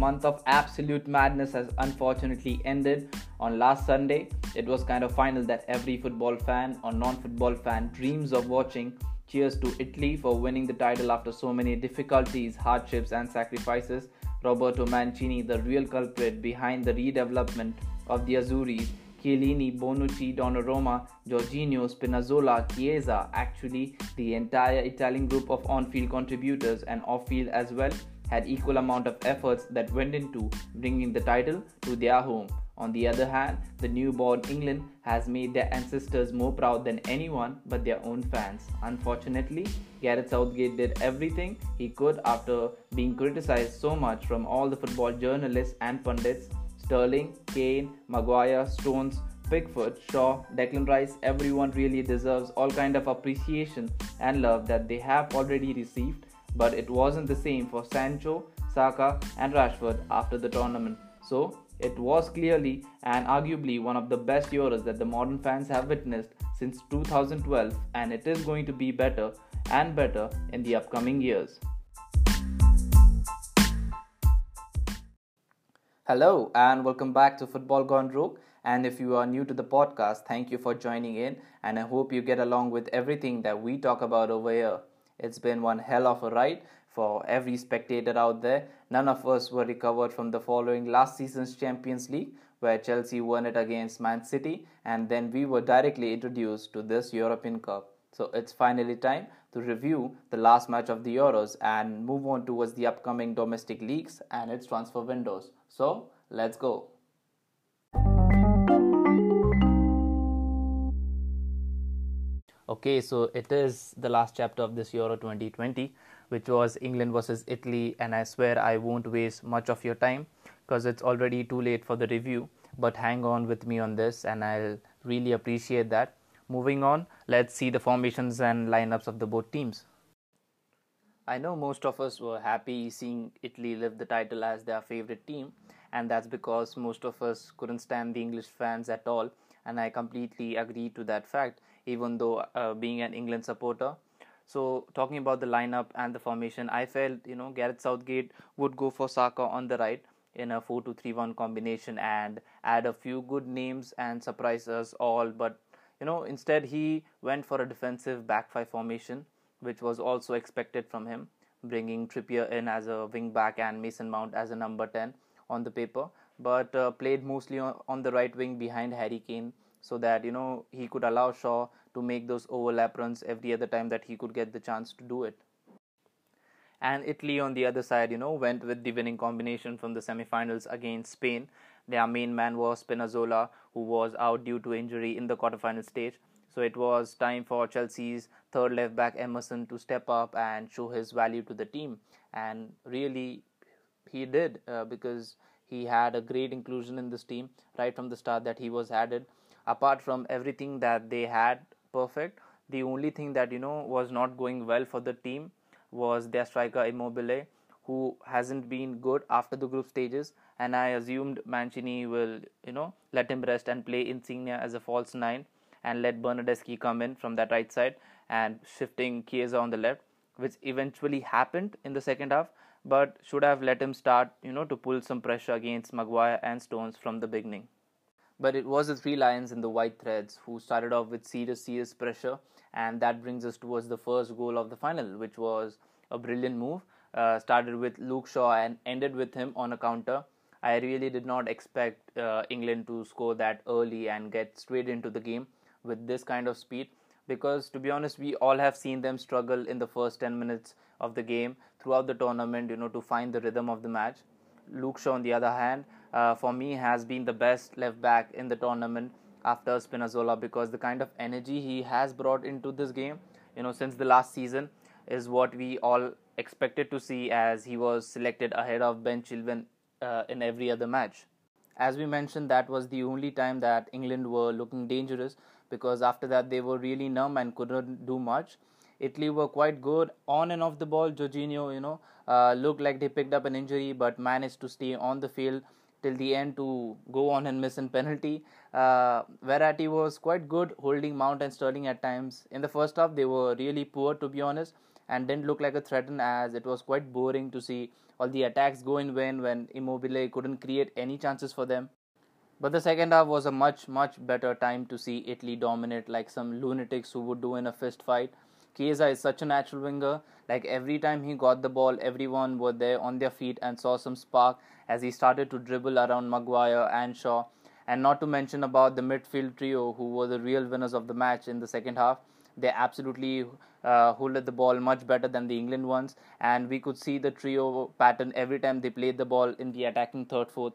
month of absolute madness has unfortunately ended on last Sunday. It was kind of final that every football fan or non football fan dreams of watching. Cheers to Italy for winning the title after so many difficulties, hardships, and sacrifices. Roberto Mancini, the real culprit behind the redevelopment of the Azzurri, Chiellini, Bonucci, Donnarumma, Jorginho, Spinazzola, Chiesa, actually the entire Italian group of on-field contributors and off-field as well had equal amount of efforts that went into bringing the title to their home. On the other hand, the newborn England has made their ancestors more proud than anyone but their own fans. Unfortunately, Gareth Southgate did everything he could after being criticized so much from all the football journalists and pundits Sterling, Kane, Maguire, Stones, Pickford, Shaw, Declan Rice, everyone really deserves all kind of appreciation and love that they have already received, but it wasn't the same for Sancho, Saka and Rashford after the tournament. So, it was clearly and arguably one of the best Euros that the modern fans have witnessed since 2012 and it is going to be better and better in the upcoming years. Hello and welcome back to Football Gone Rogue. And if you are new to the podcast, thank you for joining in. And I hope you get along with everything that we talk about over here. It's been one hell of a ride for every spectator out there. None of us were recovered from the following last season's Champions League, where Chelsea won it against Man City, and then we were directly introduced to this European Cup. So it's finally time to review the last match of the Euros and move on towards the upcoming domestic leagues and its transfer windows. So let's go. Okay, so it is the last chapter of this Euro 2020, which was England versus Italy, and I swear I won't waste much of your time because it's already too late for the review. But hang on with me on this, and I'll really appreciate that. Moving on, let's see the formations and lineups of the both teams. I know most of us were happy seeing Italy lift the title as their favorite team, and that's because most of us couldn't stand the English fans at all, and I completely agree to that fact, even though uh, being an England supporter. So, talking about the lineup and the formation, I felt you know Gareth Southgate would go for Saka on the right in a 4 2 3 1 combination and add a few good names and surprise us all, but you know instead he went for a defensive back five formation which was also expected from him, bringing Trippier in as a wing back and Mason Mount as a number 10 on the paper, but uh, played mostly on, on, the right wing behind Harry Kane so that you know he could allow Shaw to make those overlap runs every other time that he could get the chance to do it. And Italy on the other side, you know, went with the winning combination from the semi-finals against Spain. Their main man was Spinazzola, who was out due to injury in the quarterfinal stage so it was time for Chelsea's third left back Emerson to step up and show his value to the team. And really, he did uh, because he had a great inclusion in this team right from the start that he was added. Apart from everything that they had perfect, the only thing that you know was not going well for the team was their striker Immobile, who hasn't been good after the group stages. And I assumed Mancini will you know let him rest and play Insigne as a false nine and let Bernardeschi come in from that right side and shifting Chiesa on the left, which eventually happened in the second half, but should have let him start, you know, to pull some pressure against Maguire and Stones from the beginning. But it was the three lions in the white threads who started off with serious, serious pressure, and that brings us towards the first goal of the final, which was a brilliant move. Uh, started with Luke Shaw and ended with him on a counter. I really did not expect uh, England to score that early and get straight into the game with this kind of speed because to be honest we all have seen them struggle in the first 10 minutes of the game throughout the tournament you know to find the rhythm of the match luke shaw on the other hand uh, for me has been the best left back in the tournament after spinazzola because the kind of energy he has brought into this game you know since the last season is what we all expected to see as he was selected ahead of ben chilwell uh, in every other match as we mentioned that was the only time that england were looking dangerous because after that they were really numb and couldn't do much. Italy were quite good on and off the ball. Jorginho, you know, uh, looked like they picked up an injury but managed to stay on the field till the end to go on and miss a penalty. Uh, Verratti was quite good holding Mount and Sterling at times. In the first half, they were really poor to be honest, and didn't look like a threat as it was quite boring to see all the attacks go in vain when Immobile couldn't create any chances for them. But the second half was a much, much better time to see Italy dominate like some lunatics who would do in a fist fight. Chiesa is such a natural winger. Like every time he got the ball, everyone were there on their feet and saw some spark as he started to dribble around Maguire and Shaw. And not to mention about the midfield trio who were the real winners of the match in the second half. They absolutely uh, holded the ball much better than the England ones, and we could see the trio pattern every time they played the ball in the attacking third, fourth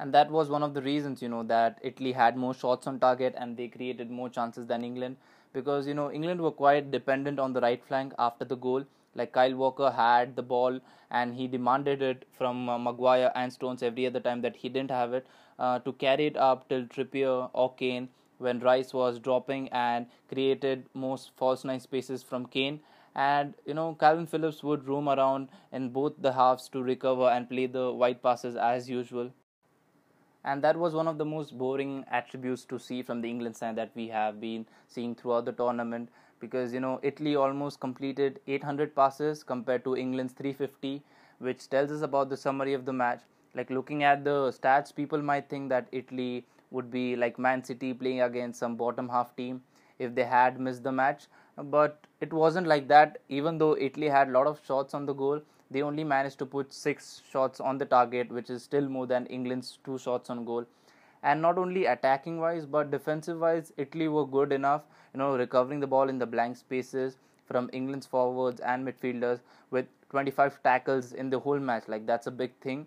and that was one of the reasons you know that Italy had more shots on target and they created more chances than England because you know England were quite dependent on the right flank after the goal. Like Kyle Walker had the ball and he demanded it from uh, Maguire and Stones every other time that he didn't have it uh, to carry it up till Trippier or Kane when Rice was dropping and created most false nine spaces from Kane. And you know Kalvin Phillips would roam around in both the halves to recover and play the wide passes as usual and that was one of the most boring attributes to see from the England side that we have been seeing throughout the tournament. Because you know Italy almost completed 800 passes compared to England's 350 which tells us about the summary of the match. Like looking at the stats people might think that Italy would be like Man City playing against some bottom half team if they had missed the match. But it wasn't like that. Even though Italy had a lot of shots on the goal they only managed to put six shots on the target, which is still more than England's two shots on goal. And not only attacking wise, but defensive wise, Italy were good enough, you know, recovering the ball in the blank spaces from England's forwards and midfielders with 25 tackles in the whole match. Like that's a big thing.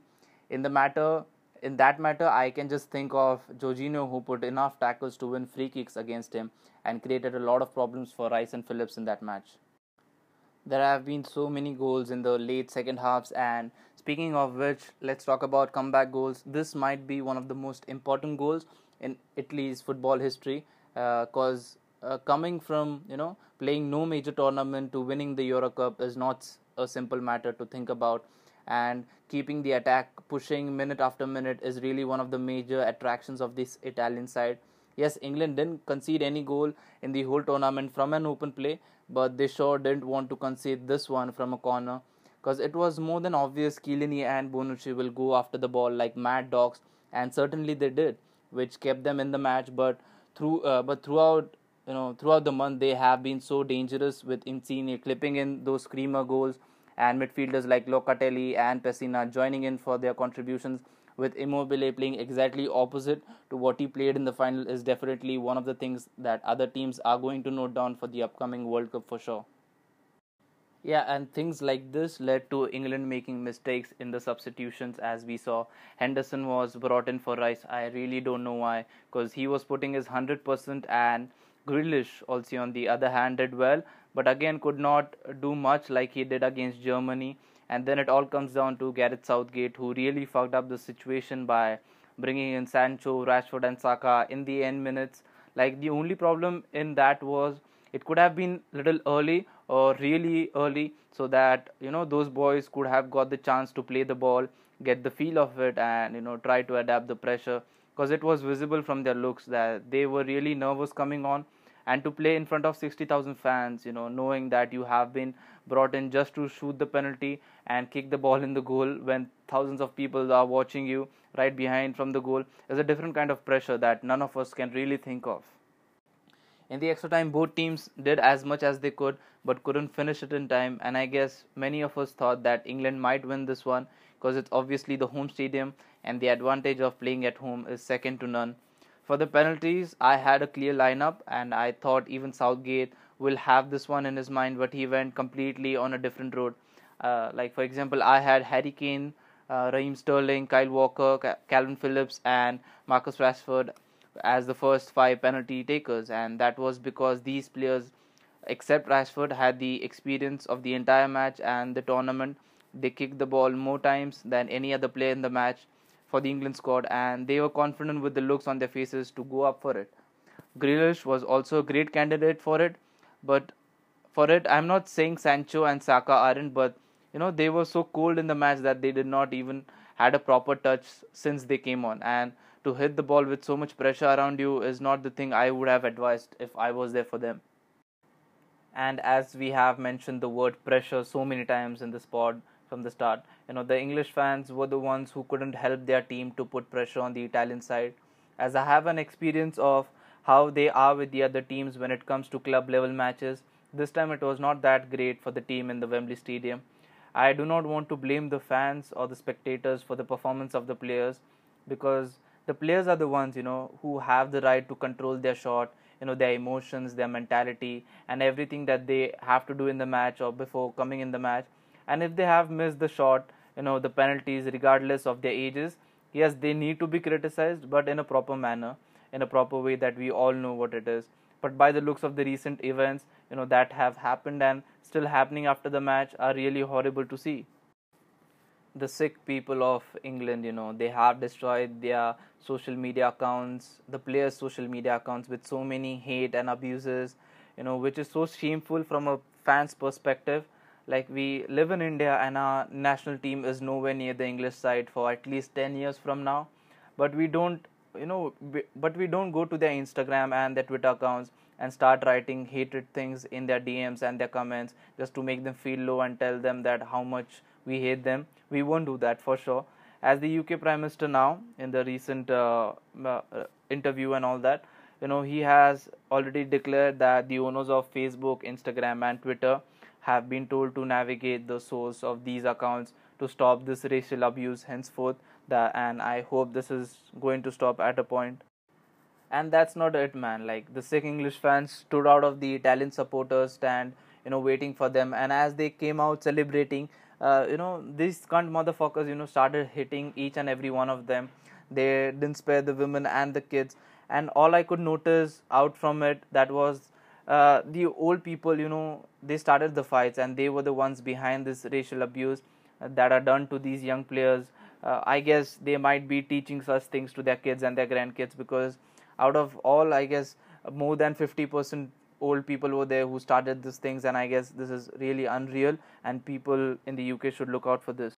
In the matter, in that matter, I can just think of Jorginho who put enough tackles to win free kicks against him and created a lot of problems for Rice and Phillips in that match there have been so many goals in the late second halves and speaking of which let's talk about comeback goals. This might be one of the most important goals in italy's football history because uh, uh, coming from you know playing no major tournament to winning the euro cup is not a simple matter to think about. And keeping the attack pushing minute after minute is really one of the major attractions of this italian side yes england didn't concede any goal in the whole tournament from an open play but they sure didn't want to concede this one from a corner because it was more than obvious Chiellini and Bonucci will go after the ball like mad dogs, and certainly they did, which kept them in the match. But through, uh, but throughout, you know, throughout the month, they have been so dangerous with Insigne clipping in those screamer goals, and midfielders like Locatelli and Pessina joining in for their contributions with Immobile playing exactly opposite to what he played in the final is definitely one of the things that other teams are going to note down for the upcoming World Cup for sure. Yeah, and things like this led to England making mistakes in the substitutions as we saw. Henderson was brought in for Rice. I really don't know why, because he was putting his 100% and Grealish also on the other hand did well, but again could not do much like he did against Germany and then it all comes down to Gareth Southgate, who really fucked up the situation by bringing in Sancho, Rashford, and Saka in the end minutes. Like the only problem in that was it could have been a little early or really early, so that you know those boys could have got the chance to play the ball, get the feel of it, and you know try to adapt the pressure. Because it was visible from their looks that they were really nervous coming on and to play in front of 60,000 fans, you know, knowing that you have been brought in just to shoot the penalty and kick the ball in the goal when thousands of people are watching you right behind from the goal is a different kind of pressure that none of us can really think of. In the extra time, both teams did as much as they could but couldn't finish it in time, and I guess many of us thought that England might win this one because it's obviously the home stadium and the advantage of playing at home is second to none. For the penalties, I had a clear lineup, and I thought even Southgate will have this one in his mind, but he went completely on a different road. Uh, like, for example, I had Harry Kane, uh, Raheem Sterling, Kyle Walker, Kalvin Phillips, and Marcus Rashford as the first five penalty takers, and that was because these players, except Rashford, had the experience of the entire match and the tournament. They kicked the ball more times than any other player in the match for the England squad, and they were confident with the looks on their faces to go up for it. Grealish was also a great candidate for it, but for it, I'm not saying Sancho and Saka aren't, but you know they were so cold in the match that they did not even had a proper touch since they came on, and to hit the ball with so much pressure around you is not the thing I would have advised if I was there for them. and as we have mentioned the word pressure so many times in this pod from the start. You know the english fans were the ones who couldn't help their team to put pressure on the italian side. As i have an experience of how they are with the other teams when it comes to club level matches this time it was not that great for the team in the wembley stadium. I do not want to blame the fans or the spectators for the performance of the players because the players are the ones you know who have the right to control their shot you know their emotions their mentality and everything that they have to do in the match or before coming in the match and if they have missed the shot you know the penalties regardless of their ages yes they need to be criticized but in a proper manner in a proper way that we all know what it is but by the looks of the recent events you know that have happened and still happening after the match are really horrible to see the sick people of England, you know, they have destroyed their social media accounts, the players' social media accounts with so many hate and abuses, you know, which is so shameful from a fan's perspective. Like we live in India and our national team is nowhere near the English side for at least 10 years from now, but we don't, you know, but we don't go to their Instagram and their Twitter accounts and start writing hatred things in their DMs and their comments just to make them feel low and tell them that how much we hate them. We won't do that for sure. As the UK Prime Minister now, in the recent uh, uh, interview and all that, you know, he has already declared that the owners of Facebook, Instagram, and Twitter have been told to navigate the source of these accounts to stop this racial abuse henceforth. That, and I hope this is going to stop at a point. And that's not it, man. Like the sick English fans stood out of the Italian supporters stand, you know, waiting for them. And as they came out celebrating, uh, you know these cunt motherfuckers you know started hitting each and every one of them they didn't spare the women and the kids and all i could notice out from it that was uh, the old people you know they started the fights and they were the ones behind this racial abuse uh, that are done to these young players. Uh, i guess they might be teaching such things to their kids and their grandkids because out of all i guess more than 50% old people were there who started these things and i guess this is really unreal and people in the uk should look out for this.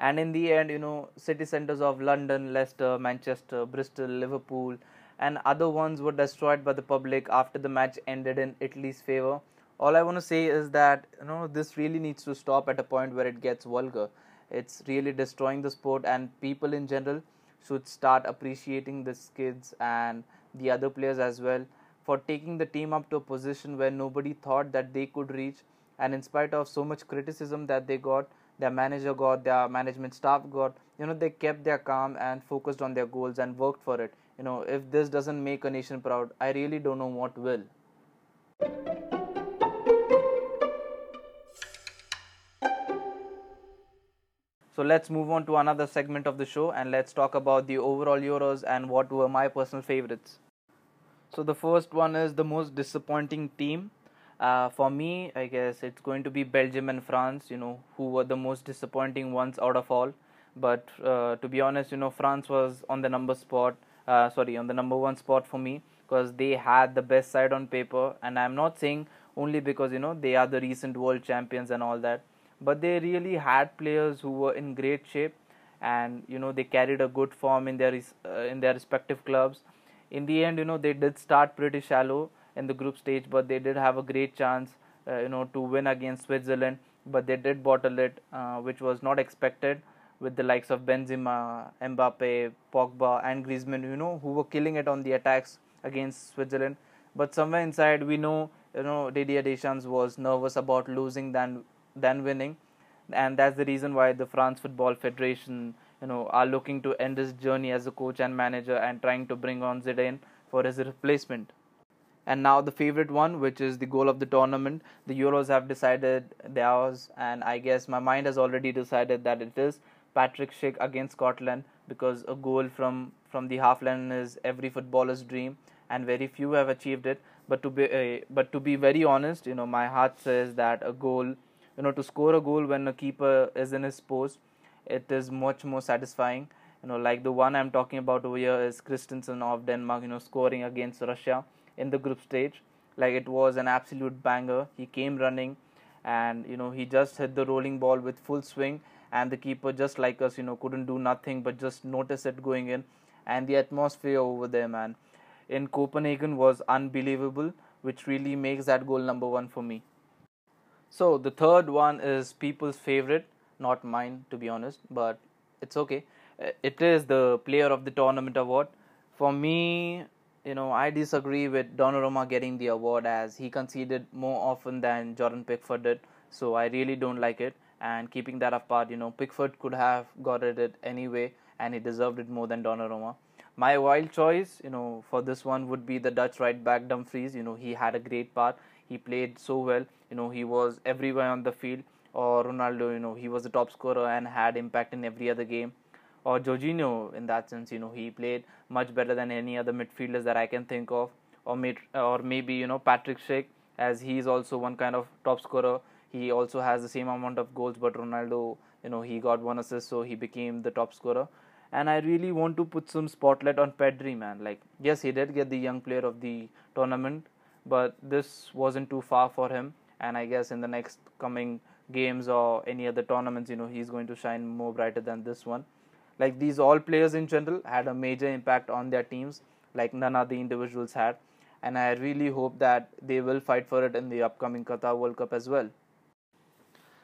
And in the end you know city centers of london leicester manchester bristol liverpool and other ones were destroyed by the public after the match ended in italy's favor all i want to say is that you know this really needs to stop at a point where it gets vulgar it's really destroying the sport and people in general should start appreciating these kids and the other players as well for taking the team up to a position where nobody thought that they could reach. And in spite of so much criticism that they got, their manager got, their management staff got, you know, they kept their calm and focused on their goals and worked for it. You know, if this doesn't make a nation proud, I really don't know what will. So let's move on to another segment of the show and let's talk about the overall Euros and what were my personal favorites. So the first one is the most disappointing team. Uh, for me, I guess it's going to be Belgium and France. You know, who were the most disappointing ones out of all. But uh, to be honest, you know, France was on the number spot. Uh, sorry, on the number one spot for me because they had the best side on paper. And I'm not saying only because you know they are the recent world champions and all that, but they really had players who were in great shape, and you know they carried a good form in their uh, in their respective clubs in the end, you know, they did start pretty shallow in the group stage, but they did have a great chance, uh, you know, to win against Switzerland. But they did bottle it, uh, which was not expected with the likes of Benzema, Mbappe, Pogba, and Griezmann, you know, who were killing it on the attacks against Switzerland. But somewhere inside, we know, you know, Didier Deschamps was nervous about losing than than winning, and that's the reason why the France Football Federation you know are looking to end his journey as a coach and manager and trying to bring on Zidane for his replacement. And now the favorite one, which is the goal of the tournament. The Euros have decided theirs, and I guess my mind has already decided that it is Patrick Schick against Scotland because a goal from from the half line is every footballer's dream, and very few have achieved it. But to be uh, but to be very honest, you know, my heart says that a goal, you know, to score a goal when a keeper is in his post it is much more satisfying. You know, like the one I'm talking about over here is Christensen of Denmark. You know, scoring against Russia in the group stage. Like it was an absolute banger. He came running, and you know he just hit the rolling ball with full swing, and the keeper, just like us, you know, couldn't do nothing but just notice it going in, and the atmosphere over there, man, in Copenhagen was unbelievable, which really makes that goal number one for me. So the third one is people's favorite, not mine to be honest, but it's okay. It is the player of the tournament award. For me, you know, I disagree with Donnarumma getting the award as he conceded more often than Jordan Pickford did. So I really don't like it. And keeping that apart, you know, Pickford could have got it anyway, and he deserved it more than Donnarumma. My wild choice, you know, for this one would be the Dutch right back Dumfries. You know, he had a great part. He played so well. You know, he was everywhere on the field. Or Ronaldo, you know, he was the top scorer and had impact in every other game. Or Jorginho, in that sense, you know, he played much better than any other midfielders that I can think of. Or or maybe you know Patrick Schick, as he is also one kind of top scorer. He also has the same amount of goals, but Ronaldo, you know, he got one assist, so he became the top scorer and I really want to put some spotlight on Pedri, man. Like, yes, he did get the young player of the tournament, but this wasn't too far for him. And I guess in the next coming games or any other tournaments, you know, he's going to shine more brighter than this one. Like these all players in general had a major impact on their teams, like none of the individuals had. And I really hope that they will fight for it in the upcoming Qatar World Cup as well.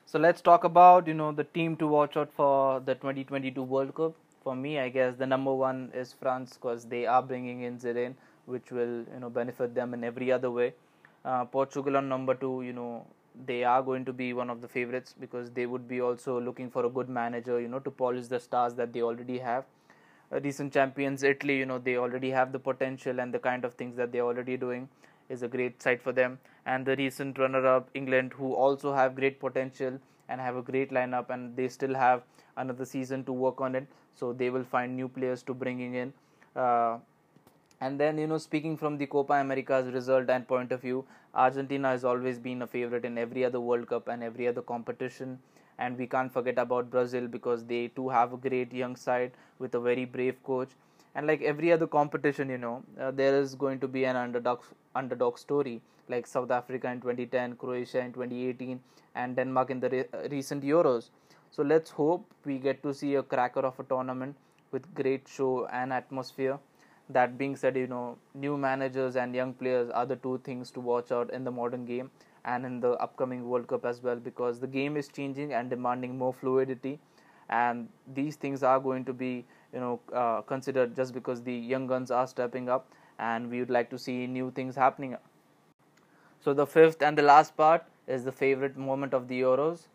So let's talk about you know the team to watch out for the 2022 World Cup for me, I guess the number one is France because they are bringing in Zidane, which will you know benefit them in every other way. Uh, Portugal on number two, you know they are going to be one of the favorites because they would be also looking for a good manager, you know, to polish the stars that they already have. Uh, recent champions Italy, you know, they already have the potential and the kind of things that they're already doing is a great side for them. And the recent runner-up England, who also have great potential and have a great lineup, and they still have another season to work on it. So they will find new players to bringing in. Uh, and then you know speaking from the copa america's result and point of view argentina has always been a favorite in every other world cup and every other competition. And we can't forget about brazil because they too have a great young side with a very brave coach and like every other competition you know uh, there is going to be an underdog underdog story like south africa in 2010 croatia in 2018 and denmark in the re- uh, recent euros so let's hope we get to see a cracker of a tournament with great show and atmosphere. That being said, you know, new managers and young players are the two things to watch out in the modern game and in the upcoming World Cup as well because the game is changing and demanding more fluidity. And these things are going to be, you know, uh, considered just because the young guns are stepping up and we would like to see new things happening. So the fifth and the last part is the favorite moment of the Euros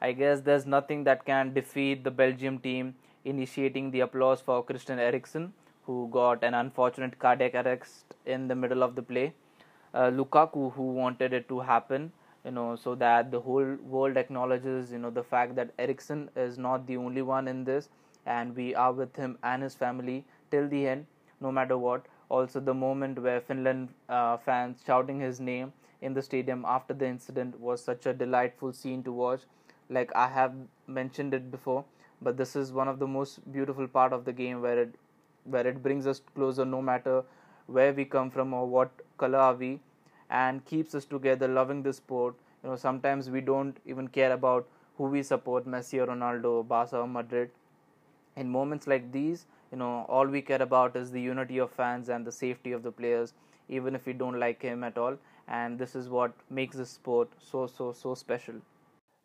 I guess there's nothing that can defeat the Belgium team initiating the applause for Christian Eriksen, who got an unfortunate cardiac arrest in the middle of the play. Uh, Lukaku, who wanted it to happen, you know, so that the whole world acknowledges, you know, the fact that Eriksen is not the only one in this, and we are with him and his family till the end, no matter what. Also, the moment where Finland uh, fans shouting his name in the stadium after the incident was such a delightful scene to watch. Like I have mentioned it before, but this is one of the most beautiful part of the game where it where it brings us closer no matter where we come from or what color are we and keeps us together loving the sport. You know sometimes we don't even care about who we support messi or ronaldo barca or madrid in moments like these you know all we care about is the unity of fans and the safety of the players even if we don't like him at all and this is what makes this sport so so so special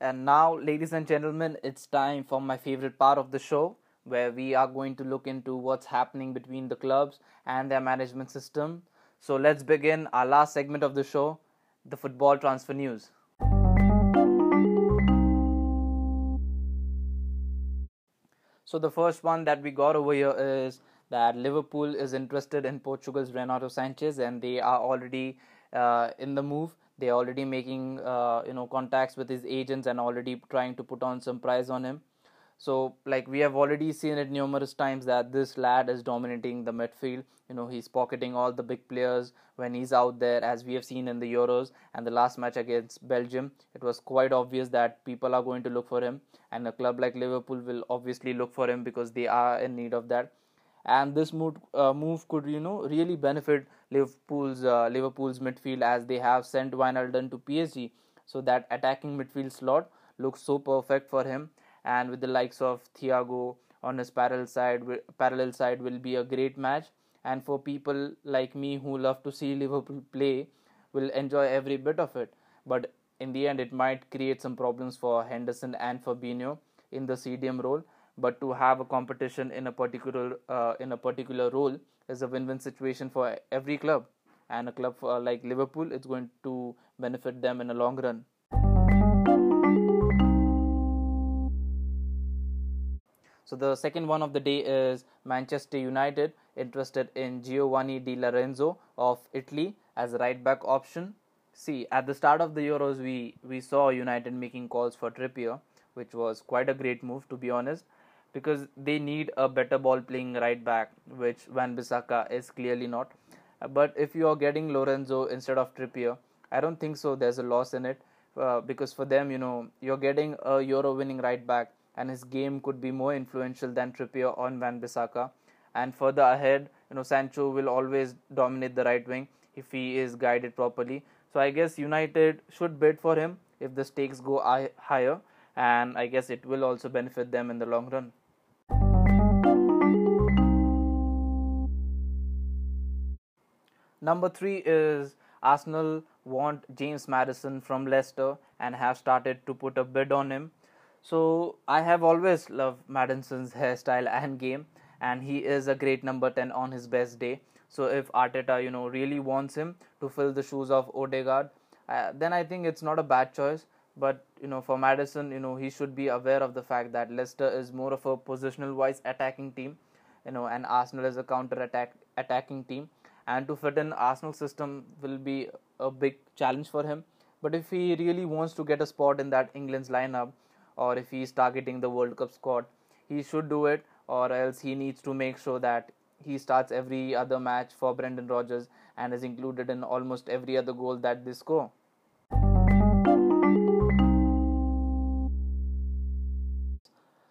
and now, ladies and gentlemen, it's time for my favorite part of the show where we are going to look into what's happening between the clubs and their management system. So, let's begin our last segment of the show the football transfer news. So, the first one that we got over here is that Liverpool is interested in Portugal's Renato Sanches and they are already uh, in the move. They're already making uh, you know contacts with his agents and already trying to put on some price on him so like we have already seen it numerous times that this lad is dominating the midfield. You know he's pocketing all the big players when he's out there as we have seen in the euros and the last match against belgium. It was quite obvious that people are going to look for him and a club like liverpool will obviously look for him because they are in need of that. And this move, uh, move could you know really benefit Liverpool's uh, Liverpool's midfield as they have sent Wijnaldum to PSG so that attacking midfield slot looks so perfect for him and with the likes of Thiago on his parallel side parallel side will be a great match and for people like me who love to see Liverpool play will enjoy every bit of it but in the end, it might create some problems for Henderson and Fabinho in the CDM role. But to have a competition in a particular uh, in a particular role is a win-win situation for every club, and a club uh, like Liverpool is going to benefit them in a long run. So the second one of the day is Manchester United interested in Giovanni Di Lorenzo of Italy as a right back option. See, at the start of the Euros, we, we saw United making calls for Trippier, which was quite a great move to be honest, because they need a better ball playing right back, which Wan-Bissaka is clearly not. But if you are getting Lorenzo instead of Trippier, I don't think so. There's a loss in it uh, because for them, you know, you're getting a Euro winning right back and his game could be more influential than Trippier on Wan-Bissaka. And further ahead, you know, Sancho will always dominate the right wing if he is guided properly. So I guess United should bid for him if the stakes go higher, and I guess it will also benefit them in the long run. Number three is Arsenal want James Maddison from Leicester and have started to put a bid on him. So I have always loved Maddison's hairstyle and game, and he is a great number 10 on his best day. So if Arteta, you know, really wants him to fill the shoes of Odegaard, uh, then I think it's not a bad choice. But you know, for Maddison, you know, he should be aware of the fact that Leicester is more of a positional-wise attacking team, you know, and Arsenal is a counter-attack attacking team. And to fit in Arsenal system will be a big challenge for him. But if he really wants to get a spot in that England's lineup, or if he is targeting the World Cup squad, he should do it, or else he needs to make sure that he starts every other match for Brendan Rodgers and is included in almost every other goal that they score.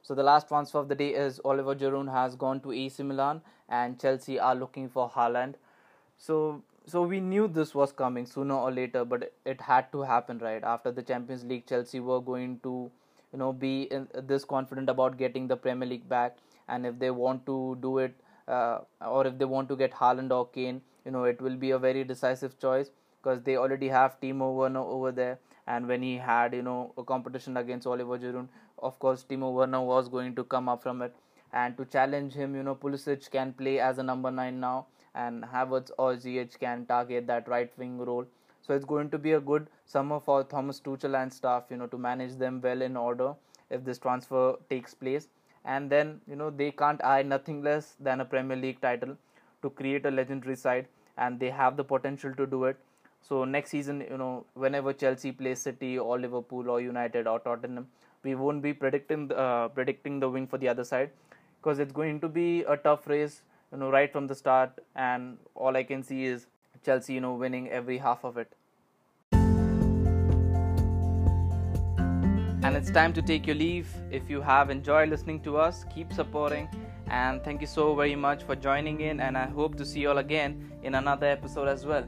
So the last transfer of the day is Oliver Giroud has gone to AC Milan and Chelsea are looking for Haaland. So so we knew this was coming sooner or later, but it had to happen right after the Champions League. Chelsea were going to you know be in, this confident about getting the Premier League back, and if they want to do it, uh, or if they want to get Haaland or Kane, you know it will be a very decisive choice because they already have Timo Werner over there, and when he had you know a competition against Oliver Giroud, of course Timo Werner was going to come up from it, and to challenge him, you know Pulisic can play as a number nine now, and Havertz or Ziyech can target that right wing role so it's going to be a good summer for Thomas Tuchel and staff, you know, to manage them well in order if this transfer takes place. And then, you know, they can't eye nothing less than a Premier League title to create a legendary side, and they have the potential to do it. So next season, you know, whenever Chelsea plays City or Liverpool or United or Tottenham, we won't be predicting uh, predicting the win for the other side because it's going to be a tough race, you know, right from the start. And all I can see is Chelsea, you know, winning every half of it. And it's time to take your leave. If you have enjoyed listening to us, keep supporting. And thank you so very much for joining in. And I hope to see you all again in another episode as well.